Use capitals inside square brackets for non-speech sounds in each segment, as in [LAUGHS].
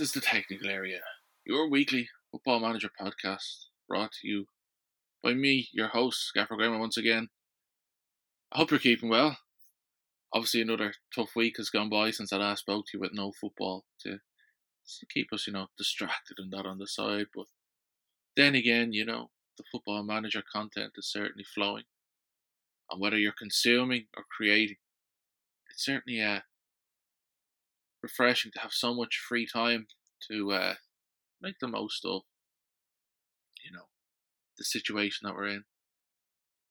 Is the Technical Area, your weekly football manager podcast, brought to you by me, your host, Gaffer Grammar, once again. I hope you're keeping well. Obviously, another tough week has gone by since I last spoke to you with no football to, to keep us, you know, distracted and that on the side. But then again, you know, the football manager content is certainly flowing. And whether you're consuming or creating, it's certainly uh, refreshing to have so much free time to uh, make the most of, you know, the situation that we're in.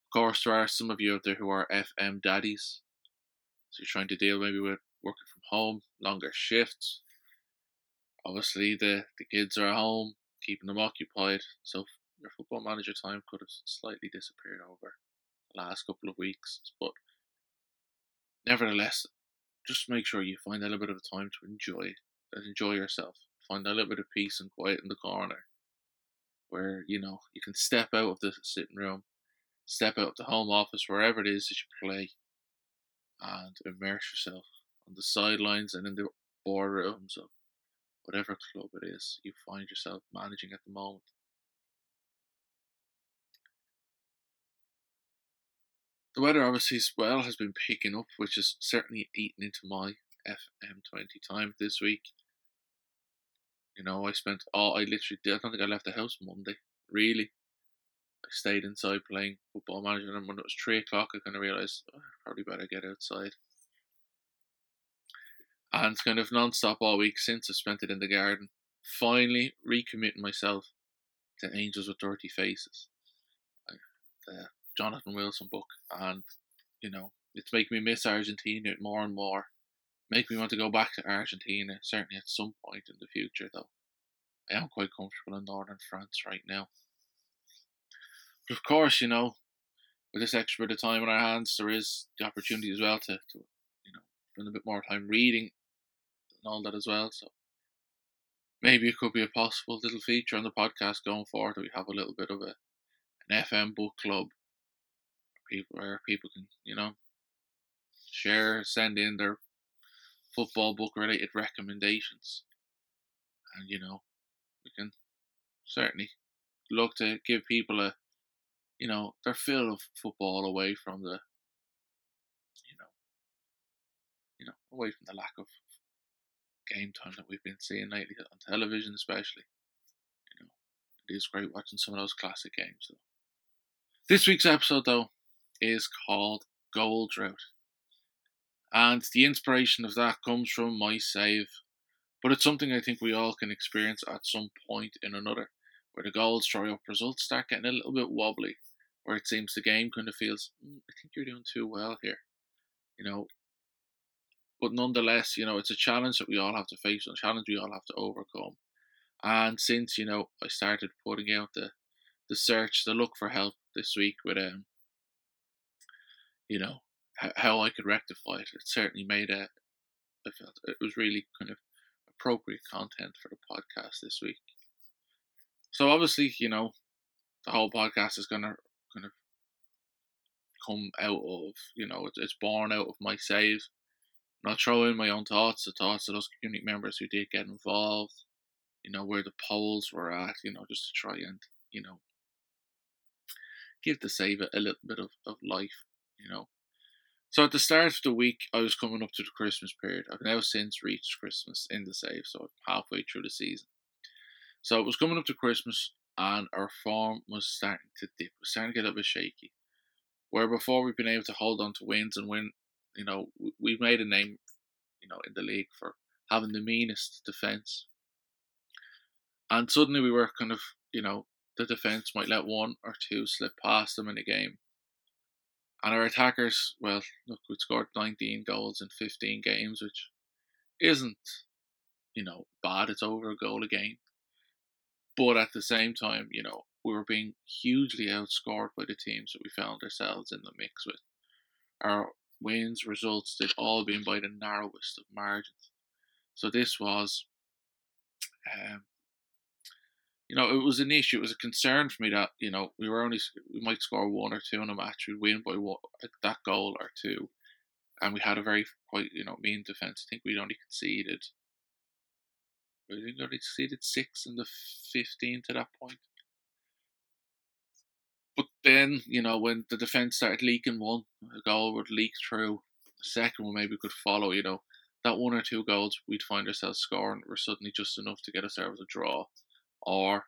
Of course, there are some of you out there who are FM daddies, so you're trying to deal maybe with working from home, longer shifts. Obviously, the the kids are at home, keeping them occupied, so your football manager time could have slightly disappeared over the last couple of weeks, but nevertheless, just make sure you find a little bit of time to enjoy enjoy yourself. Find a little bit of peace and quiet in the corner where, you know, you can step out of the sitting room, step out of the home office, wherever it is that you play, and immerse yourself on the sidelines and in the boardrooms of whatever club it is you find yourself managing at the moment. The weather obviously as well has been picking up, which has certainly eaten into my FM20 time this week. You know, I spent all, I literally did, I don't think I left the house Monday, really. I stayed inside playing football manager, and when it was 3 o'clock, I kind of realised oh, I probably better get outside. And it's kind of non stop all week since I spent it in the garden, finally recommitting myself to Angels with Dirty Faces. Uh, the Jonathan Wilson book, and you know, it's making me miss Argentina more and more make me want to go back to Argentina, certainly at some point in the future, though. I am quite comfortable in northern France right now. But of course, you know, with this extra bit of time on our hands, there is the opportunity as well to, to you know, spend a bit more time reading and all that as well. So maybe it could be a possible little feature on the podcast going forward that we have a little bit of a an FM book club where people can, you know, share, send in their football book related recommendations. And you know, we can certainly look to give people a you know, their fill of football away from the you know you know, away from the lack of game time that we've been seeing lately on television especially. You know, it is great watching some of those classic games though. This week's episode though is called Goal Drought. And the inspiration of that comes from my save. But it's something I think we all can experience at some point in another, where the goals dry up, results start getting a little bit wobbly, where it seems the game kind of feels, mm, I think you're doing too well here. You know, but nonetheless, you know, it's a challenge that we all have to face, a challenge we all have to overcome. And since, you know, I started putting out the, the search, the look for help this week with, um, you know, how I could rectify it. It certainly made a. I felt it was really kind of appropriate content for the podcast this week. So obviously, you know, the whole podcast is gonna kind of come out of you know it's born out of my save. And I'll throw in my own thoughts, the thoughts of those community members who did get involved. You know where the polls were at. You know just to try and you know give the save a, a little bit of, of life. You know so at the start of the week, I was coming up to the Christmas period. I've now since reached Christmas in the save, so halfway through the season. So it was coming up to Christmas, and our form was starting to dip. Was starting to get a bit shaky. Where before we've been able to hold on to wins and win, you know, we've made a name, you know, in the league for having the meanest defense. And suddenly we were kind of, you know, the defense might let one or two slip past them in a game and our attackers, well, look, we scored 19 goals in 15 games, which isn't, you know, bad. It's over a goal a game. But at the same time, you know, we were being hugely outscored by the teams that we found ourselves in the mix with. Our wins, results, they've all been by the narrowest of margins. So this was um, you know, it was an issue. It was a concern for me that you know we were only we might score one or two in a match, we'd win by one, uh, that goal or two, and we had a very quite you know mean defense. I think we'd only conceded I think they conceded six in the 15 to that point. But then, you know, when the defence started leaking one, a goal would leak through, the second one maybe could follow, you know, that one or two goals we'd find ourselves scoring were suddenly just enough to get us out of a draw. Or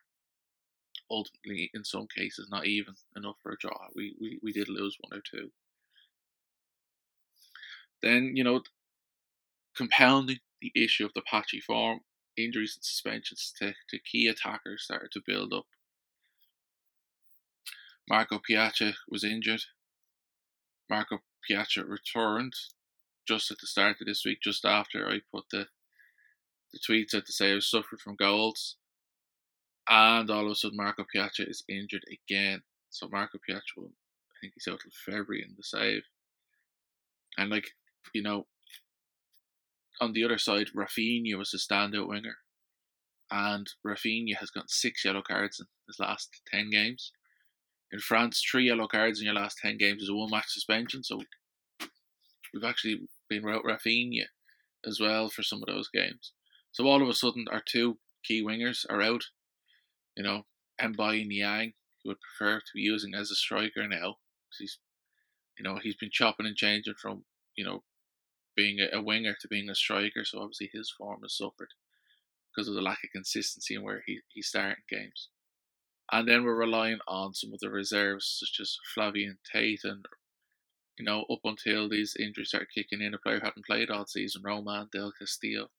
ultimately, in some cases, not even enough for a draw. We, we, we did lose one or two. Then, you know, compounding the issue of the patchy form, injuries and suspensions to, to key attackers started to build up. Marco Piazza was injured. Marco Piazza returned just at the start of this week, just after I put the the tweets out to say I was suffering from goals. And all of a sudden, Marco Piazza is injured again. So Marco Piazza, will, I think he's out till February in the save. And like you know, on the other side, Raphinha was the standout winger, and Raphinha has got six yellow cards in his last ten games. In France, three yellow cards in your last ten games is a one-match suspension. So we've actually been without Raphinha as well for some of those games. So all of a sudden, our two key wingers are out. You know, M'Baye Niang, who would prefer to be using as a striker now. He's, you know, he's been chopping and changing from, you know, being a, a winger to being a striker. So obviously his form has suffered because of the lack of consistency in where he, he's starting games. And then we're relying on some of the reserves, such as Flavien Tait. And, you know, up until these injuries started kicking in, a player hadn't played all season, Romain Del Castillo.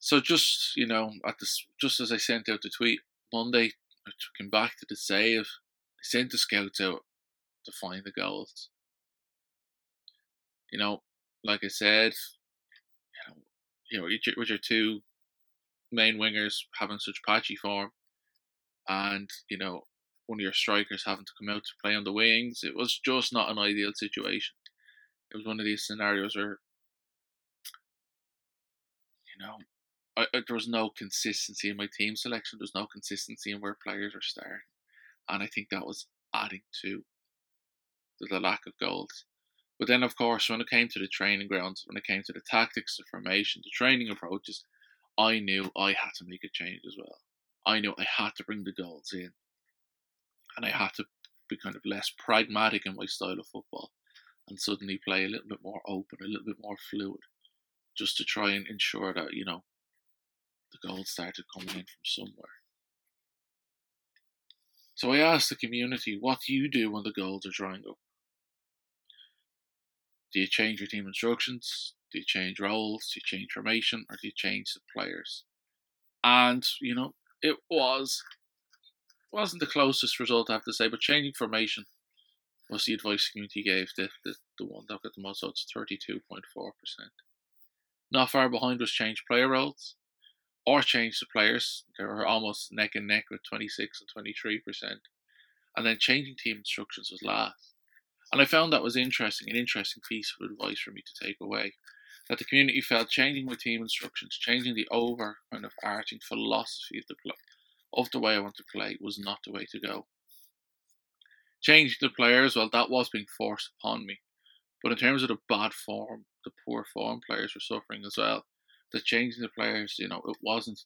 So just, you know, at this, just as I sent out the tweet Monday, I him back to the save. I sent the scouts out to find the goals you know, like I said, you know, you know, with your two main wingers having such patchy form, and you know, one of your strikers having to come out to play on the wings, it was just not an ideal situation. It was one of these scenarios where, you know, I, I, there was no consistency in my team selection. There was no consistency in where players were starting, and I think that was adding to the lack of goals. But then, of course, when it came to the training grounds, when it came to the tactics, the formation, the training approaches, I knew I had to make a change as well. I knew I had to bring the goals in. And I had to be kind of less pragmatic in my style of football and suddenly play a little bit more open, a little bit more fluid, just to try and ensure that, you know, the gold started coming in from somewhere. So I asked the community, what do you do when the goals are drying up? Do you change your team instructions? Do you change roles? Do you change formation? Or do you change the players? And, you know, it was wasn't the closest result I have to say, but changing formation was the advice the community gave the, the, the one that got the most votes, 32.4%. Not far behind was change player roles or change the players. They were almost neck and neck with 26 and 23%. And then changing team instructions was last. And I found that was interesting, an interesting piece of advice for me to take away. That the community felt changing my team instructions, changing the over kind of arching philosophy of the play, of the way I want to play was not the way to go. Changing the players, well, that was being forced upon me. But in terms of the bad form, the poor form players were suffering as well. The changing the players, you know, it wasn't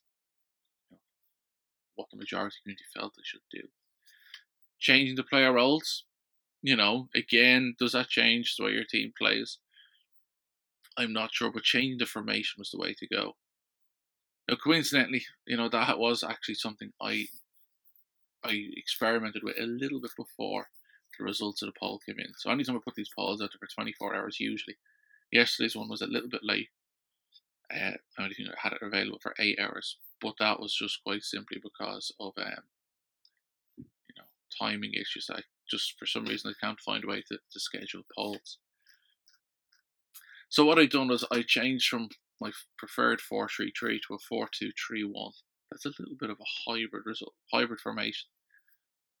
you know, what the majority community felt they should do. Changing the player roles, you know, again, does that change the way your team plays? I'm not sure, but changing the formation was the way to go. Now, coincidentally, you know that was actually something I I experimented with a little bit before the results of the poll came in. So anytime I put these polls out there for 24 hours, usually, yesterday's one was a little bit late. Uh, I had it available for eight hours, but that was just quite simply because of um, you know timing issues. I just for some reason I can't find a way to, to schedule polls. So what I've done is I changed from my preferred 433 to a 4231. That's a little bit of a hybrid result, hybrid formation.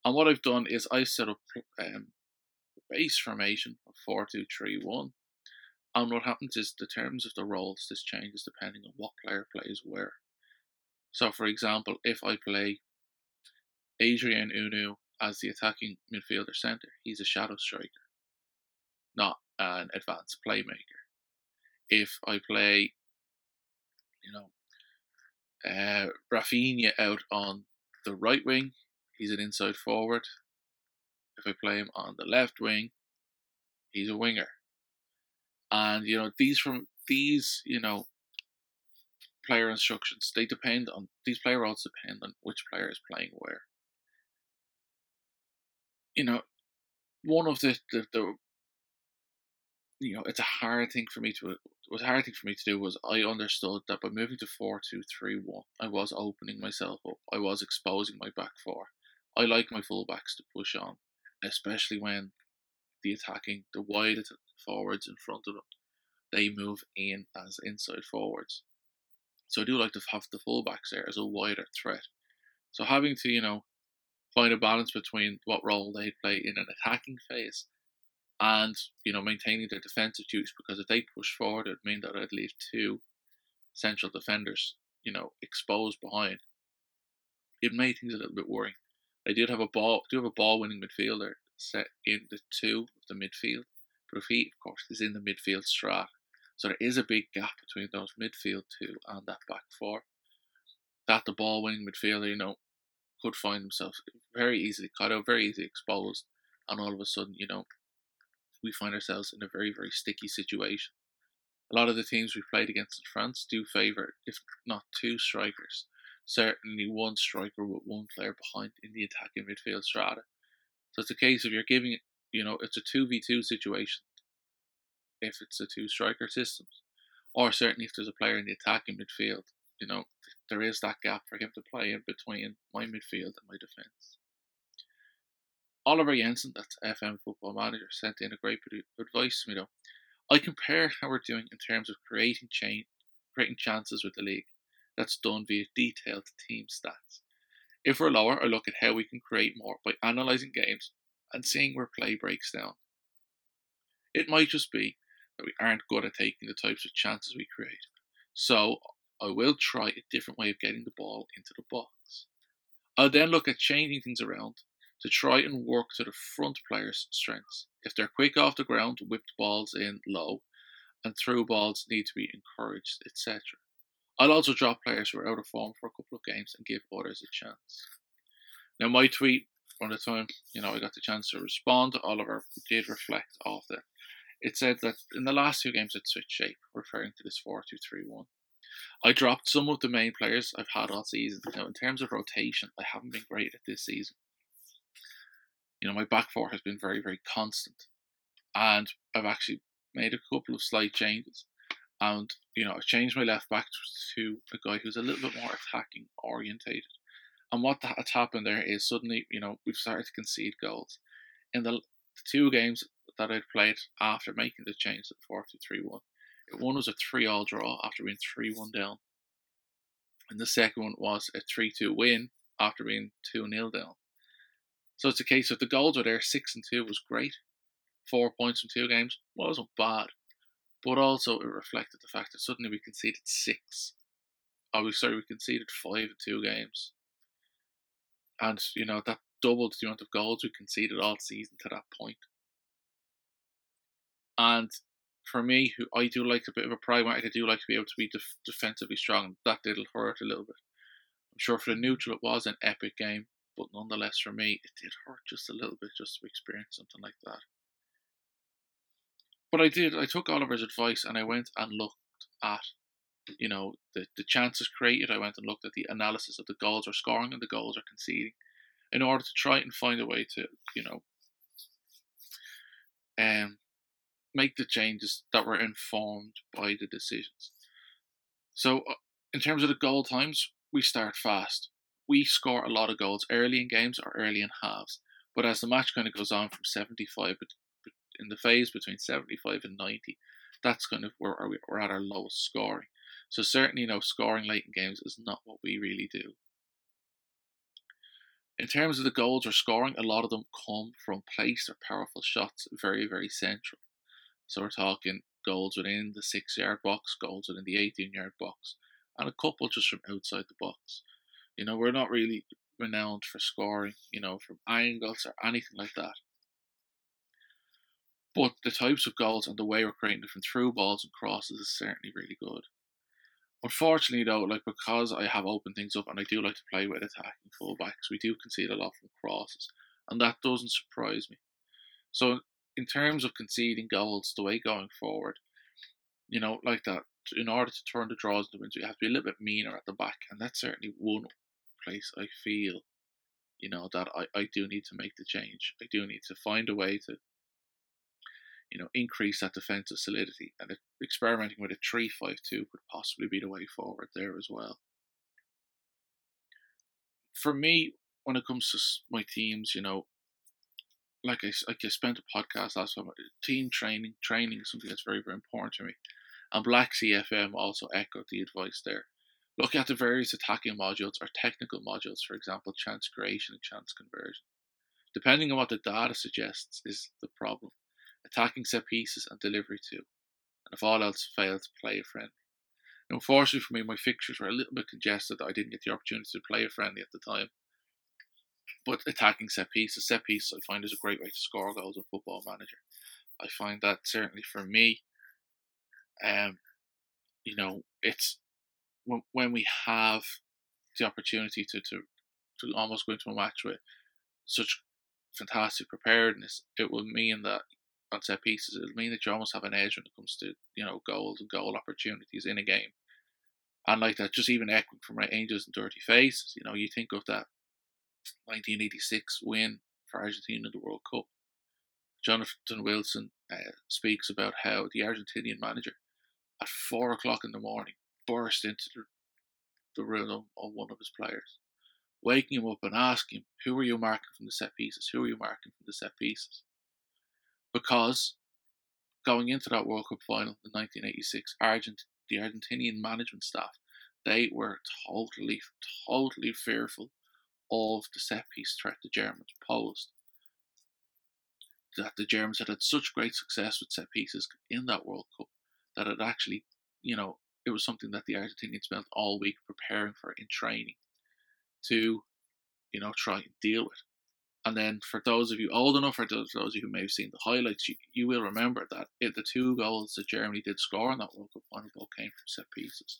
And what I've done is I set up um, base formation of 4231. And what happens is the terms of the roles, this changes depending on what player plays where. So for example, if I play Adrien Hunou as the attacking midfielder centre. He's a shadow striker, not an advanced playmaker. If I play You know, uh, Raphinha out on the right wing, he's an inside forward. If I play him on the left wing, he's a winger. And you know these from these you know player instructions they depend on these player roles depend on which player is playing where. You know, one of the, the, the you know, it's a hard thing for me to it was a hard thing for me to do was I understood that by moving to four two three one, I was opening myself up. I was exposing my back four. I like my fullbacks to push on, especially when the attacking the wide forwards in front of them, they move in as inside forwards. So I do like to have the fullbacks there as a wider threat. So having to, you know, find a balance between what role they play in an attacking phase and you know maintaining their defensive duties because if they push forward, it would mean that I'd leave two central defenders, you know, exposed behind. It made things a little bit worrying. I did have a ball, do have a ball-winning midfielder set in the two of the midfield, if of course, is in the midfield strat, so there is a big gap between those midfield two and that back four. That the ball-winning midfielder, you know, could find himself very easily caught out, very easily exposed, and all of a sudden, you know, we find ourselves in a very, very sticky situation. A lot of the teams we've played against in France do favour, if not two strikers, certainly one striker with one player behind in the attacking midfield strata. So it's a case of you're giving you know, it's a 2v2 situation if it's a two striker system. Or certainly if there's a player in the attacking midfield, you know, there is that gap for him to play in between my midfield and my defence. Oliver Jensen, that's FM Football Manager, sent in a great advice to me though. I compare how we're doing in terms of creating change, creating chances with the league. That's done via detailed team stats. If we're lower, I look at how we can create more by analysing games and seeing where play breaks down. It might just be that we aren't good at taking the types of chances we create. So I will try a different way of getting the ball into the box. I'll then look at changing things around to try and work to the front players' strengths. If they're quick off the ground, whipped balls in low, and through balls need to be encouraged, etc. I'll also drop players who are out of form for a couple of games and give others a chance. Now, my tweet from the time you know I got the chance to respond Oliver did reflect off it. It said that in the last two games it switched shape, referring to this 4 2 3 1. I dropped some of the main players I've had all season. Now, in terms of rotation, I haven't been great at this season you know, my back four has been very, very constant. And I've actually made a couple of slight changes. And, you know, I've changed my left back to a guy who's a little bit more attacking orientated. And what that's happened there is suddenly, you know, we've started to concede goals. In the, two games that I'd played after making the change to 4 2 3 1, one was a 3 all draw after being 3 1 down. And the second one was a 3 2 win after being 2 0 down. So it's a case of the goals were there, six and two was great. Four points from two games wasn't bad. But also it reflected the fact that suddenly we conceded six. Oh, sorry, we conceded five in two games. And, you know, that doubled the amount of goals we conceded all season to that point. And for me, who I do like a bit of a pragmatic, I do like to be able to be def- defensively strong. That did hurt a little bit. I'm sure for the neutral it was an epic game but nonetheless, for me, it did hurt just a little bit just to experience something like that. But I did, I took Oliver's advice and I went and looked at, you know, the, the chances created. I went and looked at the analysis of the goals are scoring and the goals are conceding in order to try and find a way to, you know, um, make the changes that were informed by the decisions. So, uh, in terms of the goal times, we start fast we score a lot of goals early in games or early in halves. But as the match kind of goes on from 75 in the phase between 75 and 90, that's kind of where we're at our lowest scoring. So certainly, you know, scoring late in games is not what we really do. In terms of the goals we're scoring, a lot of them come from placed or powerful shots, very, very central. So we're talking goals within the six yard box, goals within the 18 yard box, and a couple just from outside the box. You know, we're not really renowned for scoring, you know, from iron angles or anything like that. But the types of goals and the way we're creating them from through balls and crosses is certainly really good. Unfortunately, though, like because I have opened things up and I do like to play with attacking fullbacks, we do concede a lot from crosses, and that doesn't surprise me. So, in terms of conceding goals, the way going forward, you know, like that, in order to turn the draws into wins, we have to be a little bit meaner at the back, and that's certainly one place I feel, you know, that I, I do need to make the change. I do need to find a way to, you know, increase that defensive solidity, and experimenting with a three-five-two could possibly be the way forward there as well. For me, when it comes to my teams, you know, like I, like I spent a podcast last time, team training, training is something that's very, very important to me. And Black CFM also echoed the advice there. Look at the various attacking modules or technical modules, for example, chance creation and chance conversion. Depending on what the data suggests is the problem. Attacking set pieces and delivery too. And if all else fails, play a friendly. Unfortunately for me, my fixtures were a little bit congested. I didn't get the opportunity to play a friendly at the time. But attacking set pieces, set pieces, I find is a great way to score goals in Football Manager. I find that certainly for me, um, you know, it's when, when we have the opportunity to, to to almost go into a match with such fantastic preparedness, it will mean that on set pieces, it'll mean that you almost have an edge when it comes to you know goals and goal opportunities in a game. And like that, just even echoing from my Angels and Dirty Faces, you know, you think of that 1986 win for Argentina in the World Cup. Jonathan Wilson uh, speaks about how the Argentinian manager at four o'clock in the morning burst into the, the room of one of his players, waking him up and asking him, Who are you marking from the set pieces? Who are you marking from the set pieces? Because going into that World Cup final in 1986, Argent, the Argentinian management staff, they were totally, totally fearful of the set piece threat the Germans posed. That the Germans had had such great success with set pieces in that World Cup that it actually, you know, it was something that the Argentinians spent all week preparing for in training to, you know, try and deal with. And then for those of you old enough, or those, of you who may have seen the highlights, you, you will remember that it, the two goals that Germany did score in that World Cup final goal came from set pieces.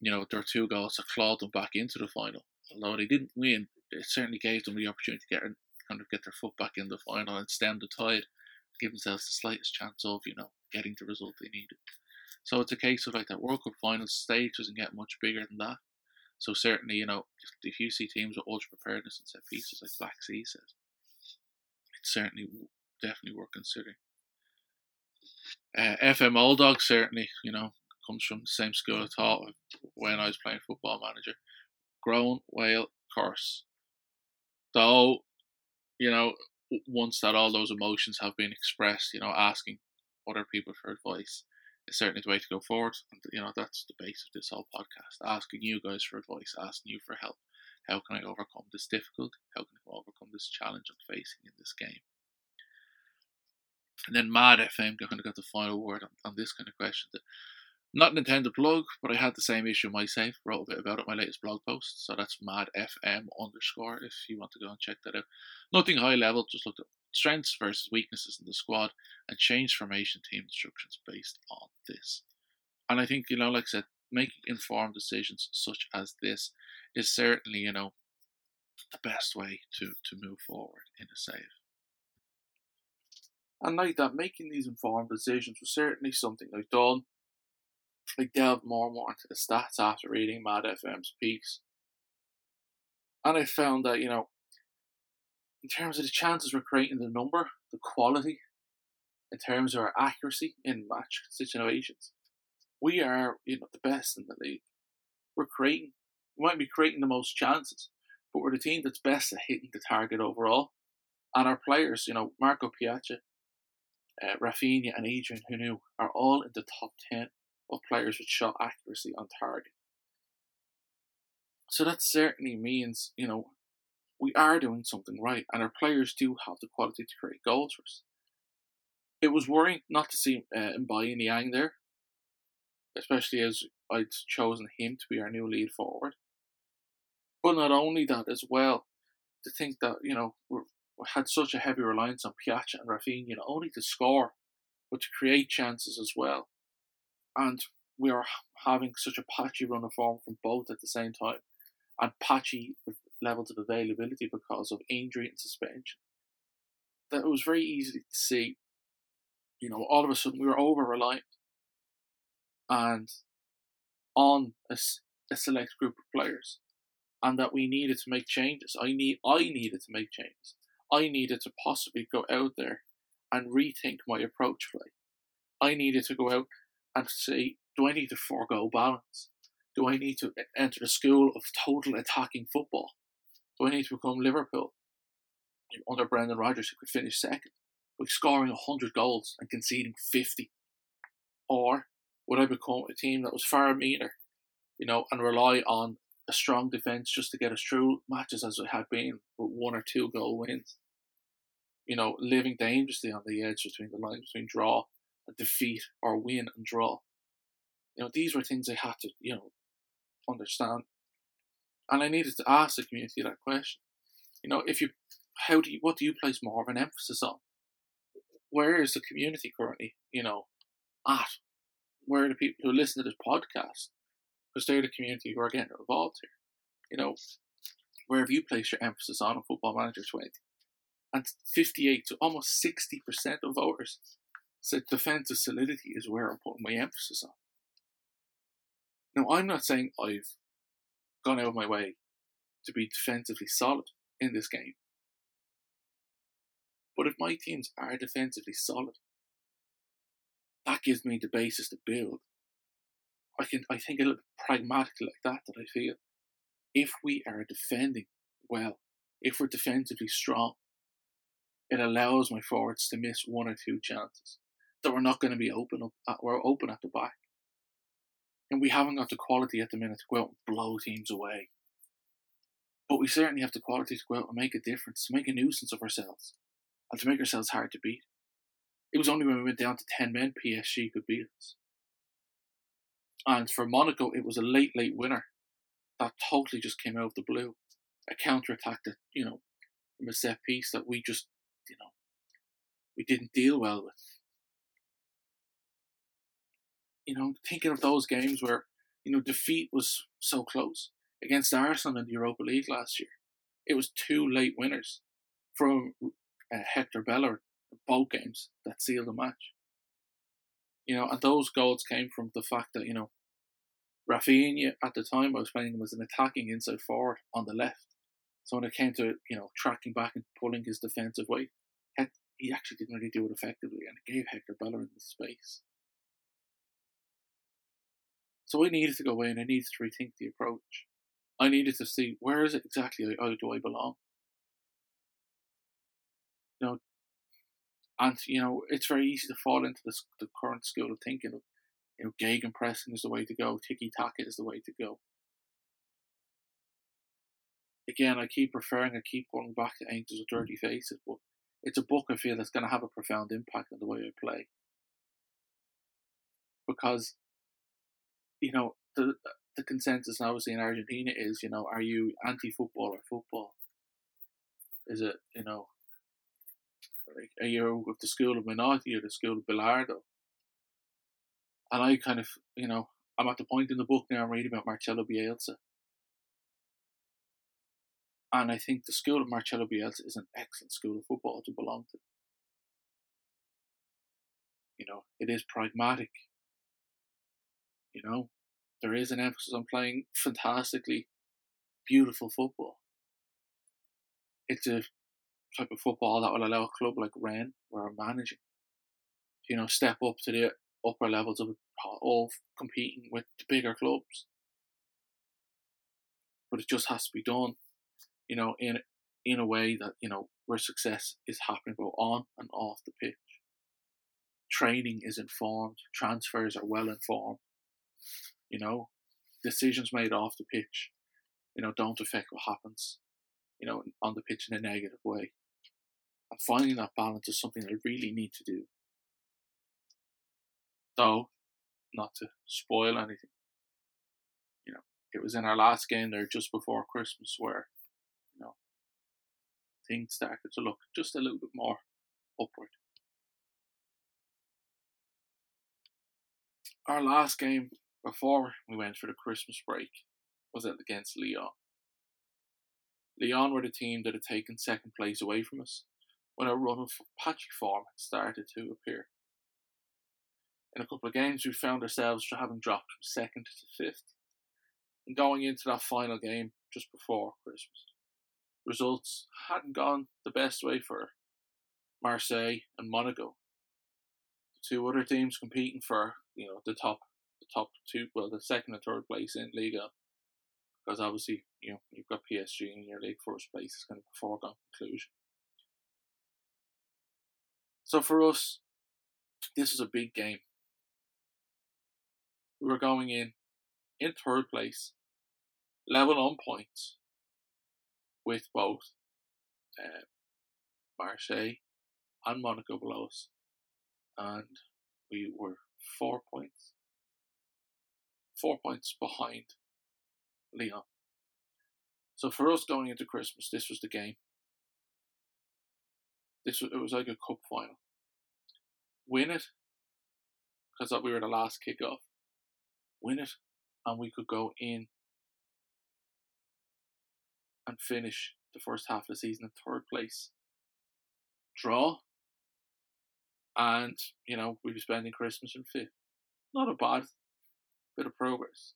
You know, there were two goals that clawed them back into the final. Although they didn't win, it certainly gave them the opportunity to get kind of get their foot back in the final and stem the tide, give themselves the slightest chance of, you know, getting the result they needed. So it's a case of like that World Cup final stage doesn't get much bigger than that. So certainly, you know, if, if you see teams with ultra preparedness and set pieces like Black Sea says, it's certainly definitely worth considering. Uh, FM Old Dog certainly, you know, comes from the same school of thought when I was playing football manager. Grown whale curse. Though, you know, once that all those emotions have been expressed, you know, asking other people for advice is certainly the way to go forward. And, you know, that's the base of this whole podcast. Asking you guys for advice, asking you for help. How can I overcome this difficulty? How can I overcome this challenge I'm facing in this game? And then Mad FM kind of got the final word on, on this kind of question. That not an intended plug, but I had the same issue myself. Wrote a bit about it in my latest blog post. So that's Mad FM underscore if you want to go and check that out. Nothing high level, just looked at strengths versus weaknesses in the squad, and change formation team instructions based on this. And I think, you know, like I said, making informed decisions such as this is certainly, you know, the best way to, to move forward in a save. And like that, making these informed decisions was certainly something I've done. I delved more and more into the stats after reading Mad FM's piece. And I found that, you know, in terms of the chances we're creating, the number, the quality, in terms of our accuracy in match situations, we are you know the best in the league. We're creating, we might be creating the most chances, but we're the team that's best at hitting the target overall. And our players, you know, Marco Piacha, uh, Raphinha, and Adrien Hunou are all in the top ten of players with shot accuracy on target. So that certainly means, you know, we are doing something right, and our players do have the quality to create goals for us. It was worrying not to see uh, M'Baye Niang there, especially as I'd chosen him to be our new lead forward. But not only that, as well, to think that you know we had such a heavy reliance on Piacha and Raphinha, not only to score, but to create chances as well. And we are having such a patchy run of form from both at the same time, and patchy levels of availability because of injury and suspension, that it was very easy to see, you know, all of a sudden we were over reliant and on a, a select group of players, and that we needed to make changes. I need I needed to make changes. I needed to possibly go out there and rethink my approach play. I needed to go out and say, do I need to forego balance? Do I need to enter the school of total attacking football? Need to become Liverpool under Brendan Rodgers, who could finish second by scoring 100 goals and conceding 50? Or would I become a team that was far meaner, you know, and rely on a strong defence just to get us through matches as it had been with one or two goal wins? You know, living dangerously on the edge between the lines between draw and defeat or win and draw. You know, these were things I had to, you know, understand. And I needed to ask the community that question. You know, if you, how do you, what do you place more of an emphasis on? Where is the community currently, you know, at? Where are the people who listen to this podcast? Because they're the community who are getting involved here. You know, where have you placed your emphasis on in Football Manager 20? And 58 to almost 60% of voters said defensive solidity is where I'm putting my emphasis on. Now, I'm not saying I've gone out of my way to be defensively solid in this game. But if my teams are defensively solid, that gives me the basis to build. I can I think a little pragmatically like that that I feel. If we are defending well, if we're defensively strong, it allows my forwards to miss one or two chances that we're not going to be open up at, we're open at the back. And we haven't got the quality at the minute to go out and blow teams away. But we certainly have the quality to go out and make a difference, to make a nuisance of ourselves, and to make ourselves hard to beat. It was only when we went down to 10 men PSG could beat us. And for Monaco, it was a late, late winner that totally just came out of the blue. A counter attack that, you know, from a set piece that we just, you know, we didn't deal well with you know, thinking of those games where, you know, defeat was so close against Arsenal in the Europa League last year. It was two late winners from uh, Hector Bellerin, both games that sealed the match. You know, and those goals came from the fact that, you know, Raphinha at the time I was playing him as an attacking inside forward on the left. So when it came to, you know, tracking back and pulling his defensive weight, he actually didn't really do it effectively and it gave Hector Bellerin the space. So I needed to go away and I needed to rethink the approach. I needed to see where is it exactly how oh, do I belong. You know, and you know it's very easy to fall into this, the current school of thinking of you know gegenpressing is the way to go, tiki taka is the way to go. Again, I keep referring, I keep going back to Angels with Dirty Faces, but it's a book I feel that's going to have a profound impact on the way I play. Because you know, the the consensus obviously in Argentina is, you know, are you anti-football or football? Is it, you know, like, are you of the school of Menotti or the school of Bilardo? And I kind of, you know, I'm at the point in the book now I'm reading about Marcelo Bielsa. And I think the school of Marcelo Bielsa is an excellent school of football to belong to. You know, it is pragmatic. You know, there is an emphasis on playing fantastically beautiful football. It's a type of football that will allow a club like Rennes, where I'm managing, you know, step up to the upper levels of all competing with the bigger clubs. But it just has to be done, you know, in in a way that you know where success is happening both on and off the pitch. Training is informed, transfers are well informed, you know, decisions made off the pitch, you know, don't affect what happens, you know, on the pitch in a negative way. And finding that balance is something I really need to do. Though, not to spoil anything, you know, it was in our last game there just before Christmas where, you know, things started to look just a little bit more upward. Our last game before we went for the Christmas break was against Lyon. Lyon were the team that had taken second place away from us when a run of patchy form had started to appear. In a couple of games, we found ourselves having dropped from second to fifth, and going into that final game just before Christmas. Results hadn't gone the best way for Marseille and Monaco, two other teams competing for you know the top, the top two, well the second and third place in Liga, because obviously you know you've got PSG in your league first place. It's kind of a foregone conclusion. So for us, this is a big game. We were going in in third place, level on points with both uh, Marseille and Monaco below us, and we were four points, four points behind Lyon. So for us going into Christmas, this was the game. This was it was like a cup final win it because we were the last kickoff. Win it, and we could go in and finish the first half of the season in third place. Draw, and you know we'd be spending Christmas in fifth. Not a bad bit of progress.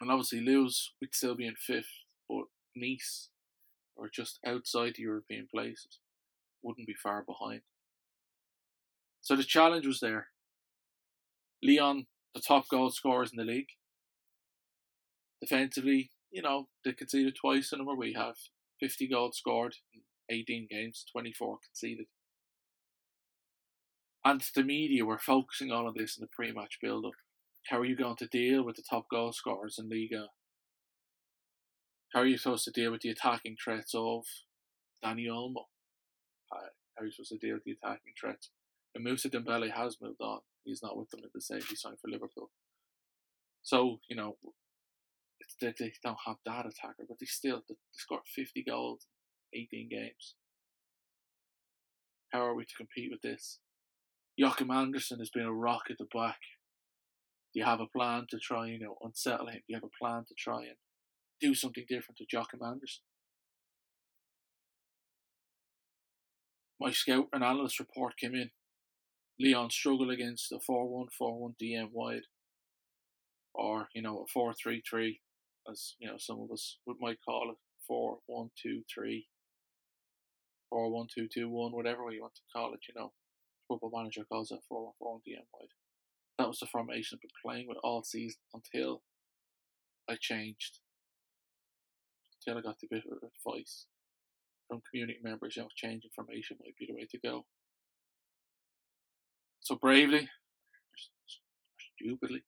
And obviously lose, we'd still be in fifth, but Nice, or just outside the European places, wouldn't be far behind. So the challenge was there. Lyon, the top goal scorers in the league. Defensively, you know, they conceded twice the number we have. 50 goals scored in 18 games, 24 conceded. And the media were focusing on of this in the pre match build up. How are you going to deal with the top goal scorers in Liga? How are you supposed to deal with the attacking threats of Dani Olmo? How are you supposed to deal with the attacking threats and Moussa Dembele has moved on. He's not with them at the same. He signed for Liverpool. So you know, they, they don't have that attacker, but they still they scored fifty goals, eighteen games. How are we to compete with this? Joachim Andersen has been a rock at the back. Do you have a plan to try, you know, unsettle him? Do you have a plan to try and do something different to Joachim Andersen? My scout and analyst report came in Lyon struggle against a 4 1 4 1 DM wide, or, you know, a 4 3 3, as, you know, some of us would might call it 4 1 2 3, 4 1 2 2 1, whatever you want to call it, you know. Football manager calls it 4 1 4 1 DM wide. That was the formation I've been playing with all season until I changed. Until I got the bit uh, of advice from community members, you know, changing formation might be the way to go. So bravely, stupidly,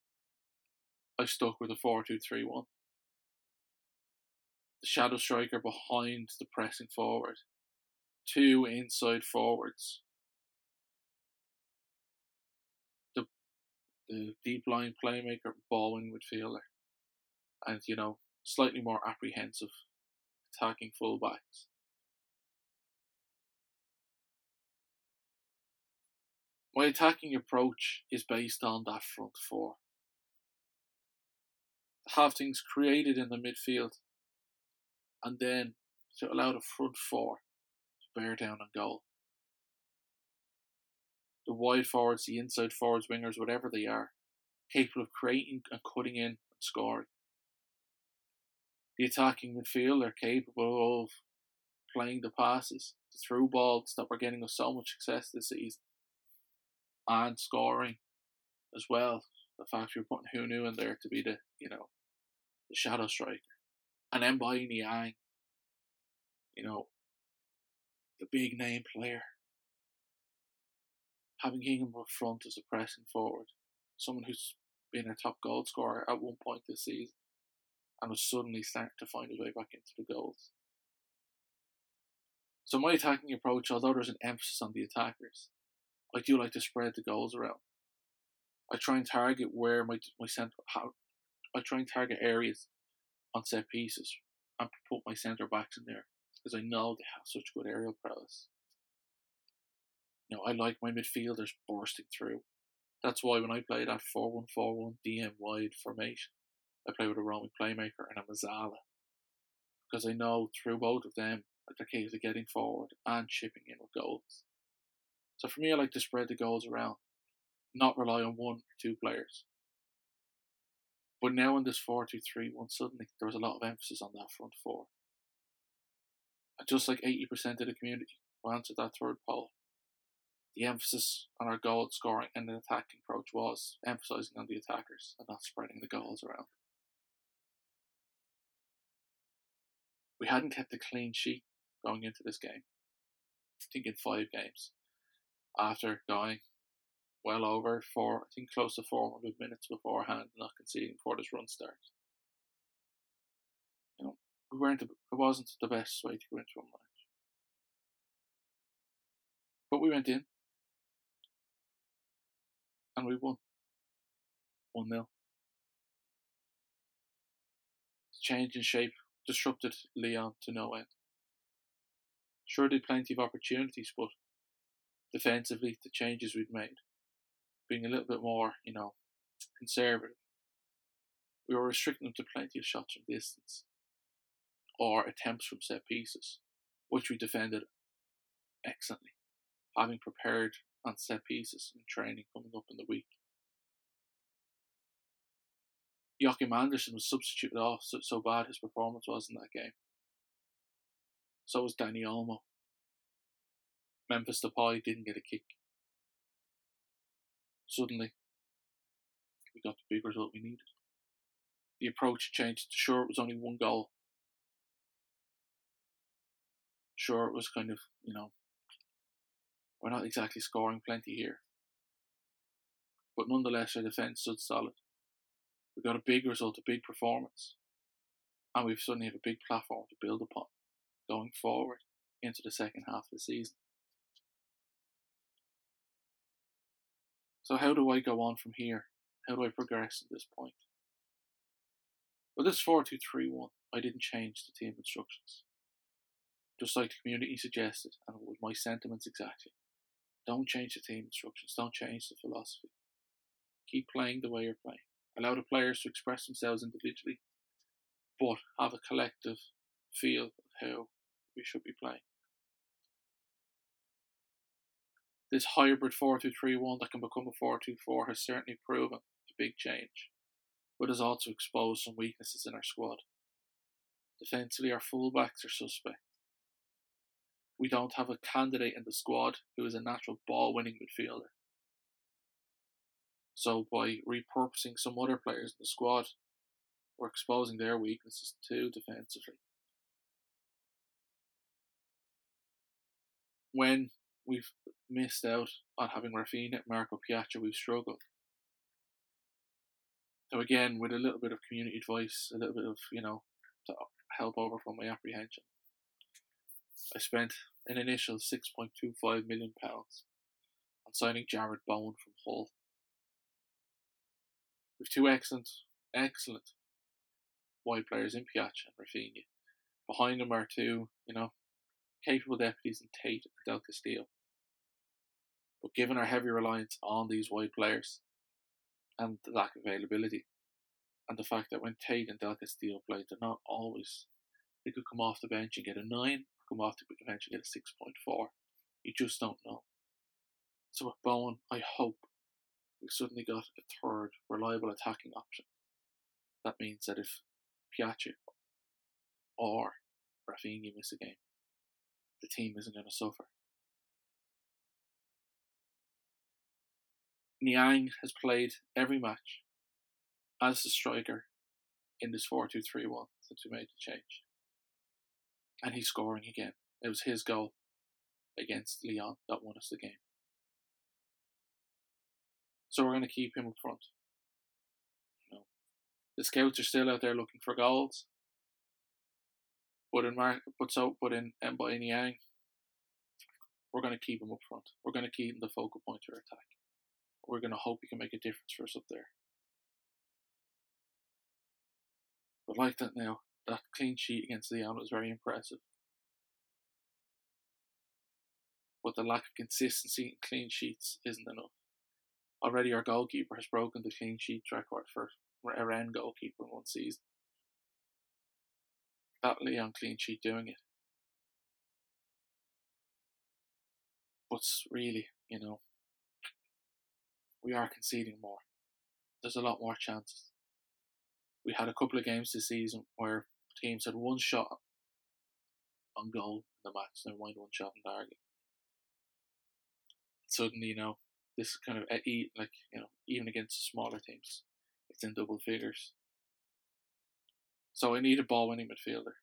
I stuck with a 4 2 3 1. The shadow striker behind the pressing forward, two inside forwards. The deep-lying playmaker, ball-winning midfielder, and you know, slightly more apprehensive attacking fullbacks. My attacking approach is based on that front four. Have things created in the midfield and then to allow the front four to bear down on goal. The wide forwards, the inside forwards, wingers, whatever they are, capable of creating and cutting in and scoring. The attacking midfield are capable of playing the passes, the through balls that were getting us so much success this season and scoring as well. The fact you're putting Hunou in there to be the, you know, the shadow striker. And then buying Niang, you know, the big name player. Having him up front as a pressing forward. Someone who's been a top goal scorer at one point this season and was suddenly starting to find his way back into the goals. So my attacking approach, although there's an emphasis on the attackers, I do like to spread the goals around. I try and target where my my centre how I try and target areas on set pieces and put my centre backs in there because I know they have such good aerial prowess. You know, I like my midfielders bursting through. That's why when I play that 4 1 4 1 DM wide formation, I play with a roaming playmaker and a Mezzala. Because I know through both of them they're capable of getting forward and chipping in with goals. So for me, I like to spread the goals around, not rely on one or two players. But now in this 4 2 3 1, suddenly there was a lot of emphasis on that front four. And just like 80% of the community who answered that third poll, the emphasis on our goal scoring and the attacking approach was emphasising on the attackers and not spreading the goals around. We hadn't kept a clean sheet going into this game. I think in five games. After going well over four, I think close to 400 minutes beforehand, not conceding before this run starts. You know, we weren't. It wasn't the best way to go into a match, but we went in and we won. 1 0. Change in shape disrupted Lyon to no end. Sure, did plenty of opportunities, but defensively, the changes we'd made, being a little bit more, you know, conservative, we were restricting them to plenty of shots from distance or attempts from set pieces, which we defended excellently, having prepared on set pieces in training coming up in the week. Joachim Andersen was substituted off, so, so bad his performance was in that game. So was Dani Olmo. Memphis Depay didn't get a kick. Suddenly, we got the big result we needed. The approach changed. Sure, it was only one goal. Sure, it was kind of, you know, we're not exactly scoring plenty here. But nonetheless, our defence stood solid. We got a big result, a big performance. And we've suddenly have a big platform to build upon going forward into the second half of the season. So, how do I go on from here? How do I progress at this point? Well, this 4 2 3 1, I didn't change the team instructions. Just like the community suggested, and with my sentiments exactly. Don't change the team instructions. Don't change the philosophy. Keep playing the way you're playing. Allow the players to express themselves individually, but have a collective feel of how we should be playing. This hybrid 4 2 3 1 that can become a 4 2 4 has certainly proven a big change, but has also exposed some weaknesses in our squad. Defensively, our fullbacks are suspect we don't have a candidate in the squad who is a natural ball winning midfielder. So by repurposing some other players in the squad, we're exposing their weaknesses too defensively. When we've missed out on having Raphinha, Marco Piazza, we've struggled. So again, with a little bit of community advice, a little bit of, you know, to help overcome my apprehension. I spent an initial £6.25 million on signing Jarrod Bowen from Hull. With two excellent, excellent wide players in Piazza and Raphinha. Behind them are two, you know, capable deputies in Tait and Del Castillo. But given our heavy reliance on these wide players and the lack of availability, and the fact that when Tait and Del Castillo play, they're not always, they could come off the bench and get a 9 come off to eventually get a 6.4. You just don't know. So with Bowen, I hope we suddenly got a third reliable attacking option. That means that if Piazza or Raphinha miss a game, the team isn't going to suffer. Niang has played every match as the striker in this 4 2 3 1 since we made the change and he's scoring again. It was his goal against Lyon that won us the game. So we're going to keep him up front. You know, the scouts are still out there looking for goals, but in Mar- but so but in M'Baye Niang, we're going to keep him up front. We're going to keep him the focal point of our attack. We're going to hope he can make a difference for us up there. But like that now, that clean sheet against Lyon was very impressive. But the lack of consistency in clean sheets isn't enough. Already, our goalkeeper has broken the clean sheet record for a Rennes goalkeeper in one season. That Lyon clean sheet doing it. But really, you know, we are conceding more. There's a lot more chances. We had a couple of games this season where teams had one shot on goal in the match, never mind one shot on target. Suddenly, you know, this kind of eh, like you know, even against smaller teams, it's in double figures. So I need a ball winning midfielder.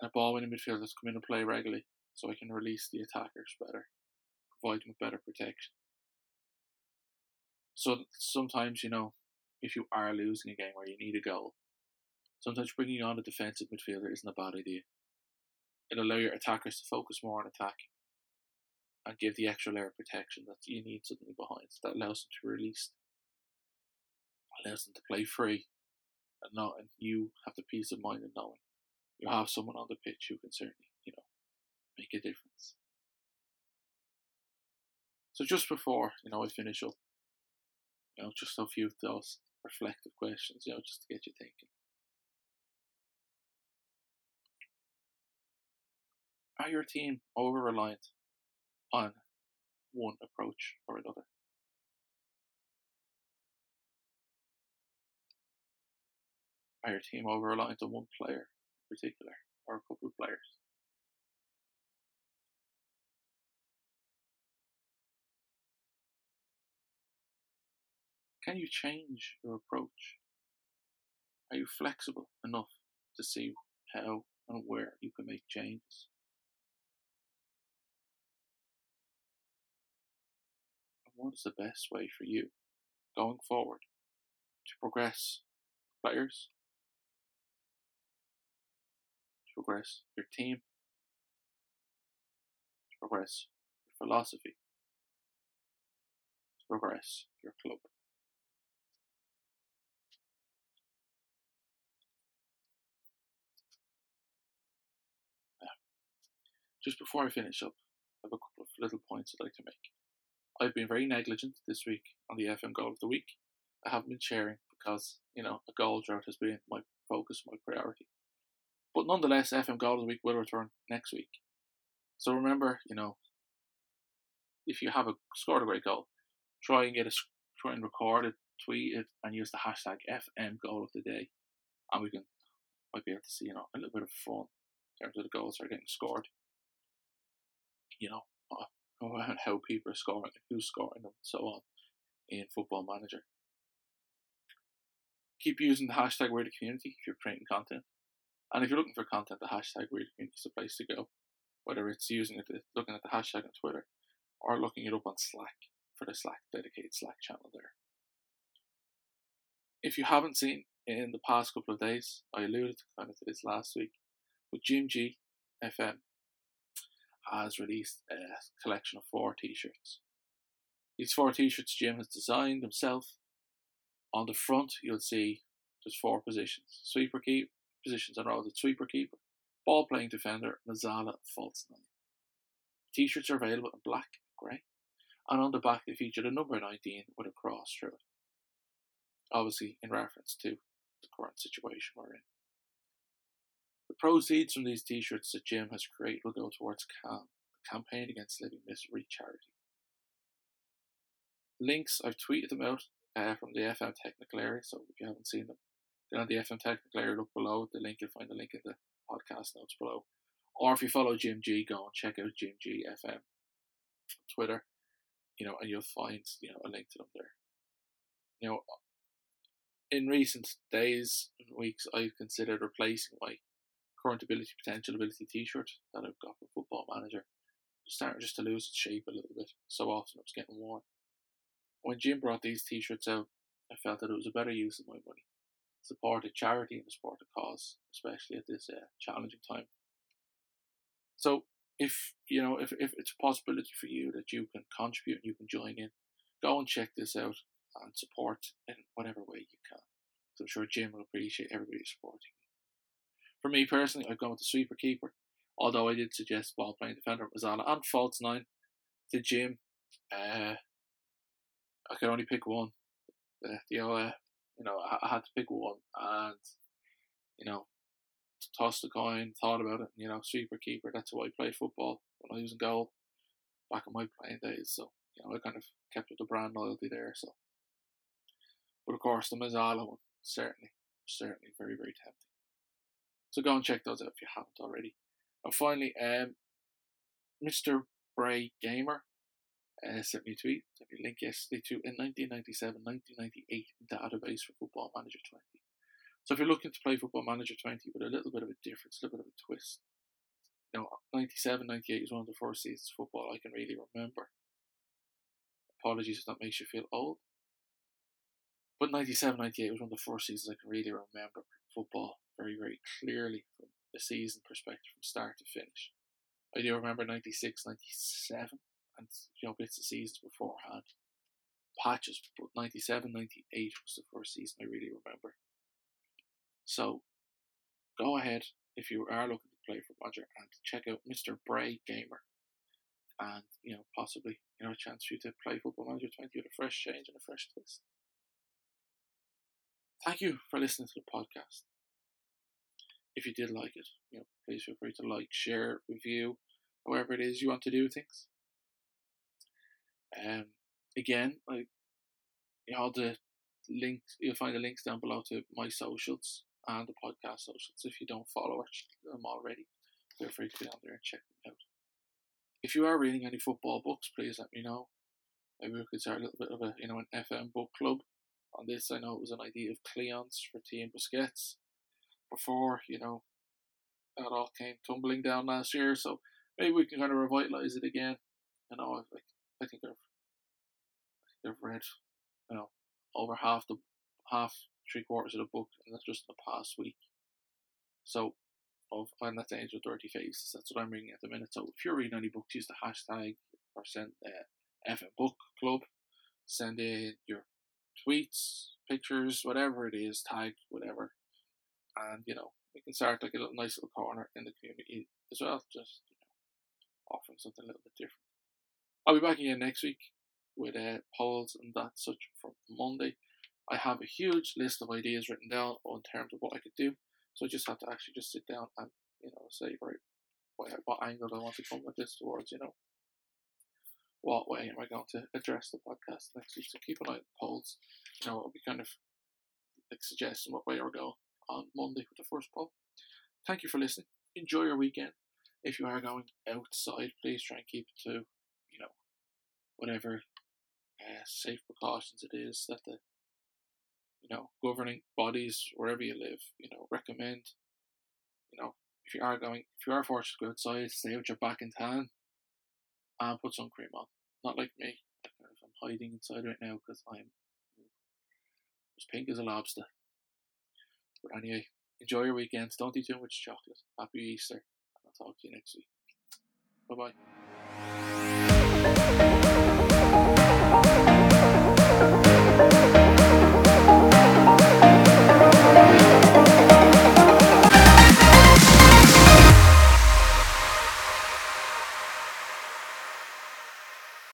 And a ball winning midfielder that's come in and play regularly so I can release the attackers better, provide them with better protection. So sometimes, you know, if you are losing a game where you need a goal, sometimes bringing on a defensive midfielder isn't a bad idea. It'll allow your attackers to focus more on attacking and give the extra layer of protection that you need suddenly behind. That allows them to release, allows them to play free, and not and you have the peace of mind of knowing you have someone on the pitch who can certainly, you know, make a difference. So just before you know I finish up, you know, just a few of those reflective questions, you know, just to get you thinking. Are your team over reliant on one approach or another? Are your team over reliant on one player in particular or a couple of players? Can you change your approach? Are you flexible enough to see how and where you can make changes? What is the best way for you going forward to progress players, to progress your team, to progress your philosophy, to progress your club? Just before I finish up, I have a couple of little points I'd like to make. I've been very negligent this week on the FM goal of the week. I haven't been sharing because, you know, a goal drought has been my focus, my priority. But nonetheless, FM goal of the week will return next week. So remember, you know, if you have a scored a great goal, try and get a try and record it, tweet it, and use the hashtag FM goal of the day, and we can might be able to see you know a little bit of fun in terms of the goals that are getting scored you know, uh, [LAUGHS] around how people are scoring and who's scoring them and so on in Football Manager. Keep using the hashtag We're Community if you're creating content. And if you're looking for content, the hashtag We're the Community is the place to go. Whether it's using it, uh, looking at the hashtag on Twitter, or looking it up on Slack for the Slack dedicated Slack channel there. If you haven't seen in the past couple of days, I alluded to kind of this last week, with Jim G FM has released a collection of four t-shirts. These four t-shirts Jim has designed himself. On the front, you'll see there's four positions: sweeper keep positions on the sweeper keeper, ball playing defender, Mezzala, false nine. T-shirts are available in black and grey, and on the back they feature the number 19 with a cross through it. Obviously, in reference to the current situation we're in. The proceeds from these t-shirts that Jim has created will go towards CALM, the Campaign Against Living Misery charity. Links, I've tweeted them out uh, from the FM technical area, so if you haven't seen them, then on the FM technical area, look below the link, you'll find the link in the podcast notes below. Or if you follow Jim G, go and check out Jim G FM Twitter, you know, and you'll find, you know, a link to them there. You know, in recent days and weeks, I've considered replacing my current ability, potential ability T-shirt that I've got for Football Manager, starting just to lose its shape a little bit. So often it was getting worn. When Jim brought these T-shirts out, I felt that it was a better use of my money. Support a charity and support a cause, especially at this uh, challenging time. So, if you know, if, if it's a possibility for you that you can contribute and you can join in, go and check this out and support in whatever way you can. So I'm sure Jim will appreciate everybody supporting. For me personally, I've gone with the sweeper keeper, although I did suggest ball playing defender Mezzala and false nine to Jim. Uh, I could only pick one. The, the uh, you know, I, I had to pick one, and you know, tossed the coin, thought about it, and, you know, sweeper keeper. That's how I played football when I was in goal back in my playing days. So you know, I kind of kept with the brand loyalty there. So, but of course, the Mezzala one certainly, certainly very, very tempting. So go and check those out if you haven't already. And finally, um, Mr. Bray Gamer uh, sent me a tweet, sent me a link yesterday to a 1997 1998 database for Football Manager 20. So if you're looking to play Football Manager 20 with a little bit of a difference, a little bit of a twist, you know, 97 98 is one of the first seasons of football I can really remember. Apologies if that makes you feel old. But 97 98 was one of the first seasons I can really remember football very, very clearly from the season perspective, from start to finish. I do remember 96, 97, and you know, bits of seasons beforehand. Patches, but 97, 98 was the first season I really remember. So go ahead if you are looking to play for Roger and check out Mr. Bray Gamer. And, you know, possibly, you know, a chance for you to play Football Manager 20 with a fresh change and a fresh twist. Thank you for listening to the podcast. If you did like it, you know, please feel free to like, share, review, however it is you want to do things. Um, again, like you know, the links you'll find the links down below to my socials and the podcast socials. If you don't follow them already, feel free to go on there and check them out. If you are reading any football books, please let me know. Maybe we could start a little bit of a you know an FM book club on this. I know it was an idea of Cleon's for Team Busquets before you know that all came tumbling down last year. So maybe we can kind of revitalize it again. You know, I, I think I've I've read you know over half the half three quarters of the book, and that's just in the past week. So, of and that's Angel Dirty Faces. That's what I'm reading at the minute. So, if you're reading any books, use the hashtag or send uh, FM Book Club. Send in your tweets, pictures, whatever it is, tag whatever, and you know we can start like a little nice little corner in the community as well. Just you know, offering something a little bit different. I'll be back again next week with uh, polls and that such for Monday. I have a huge list of ideas written down in terms of what I could do. So I just have to actually just sit down and, you know, say, right, what, what angle do I want to come with this towards, you know. What way am I going to address the podcast next week? So keep an eye on polls. You know, I'll be kind of like suggesting what way we're going on Monday with the first poll. Thank you for listening. Enjoy your weekend. If you are going outside, please try and keep it to, you know, whatever uh, safe precautions it is that the you know, governing bodies wherever you live, you know, recommend, you know, if you are going, if you are forced to go outside, stay with your back in tan and put sun cream on. Not like me. I'm hiding inside right now because I'm as pink as a lobster. But anyway, enjoy your weekends. Don't eat too much chocolate. Happy Easter. And I'll talk to you next week. Bye bye.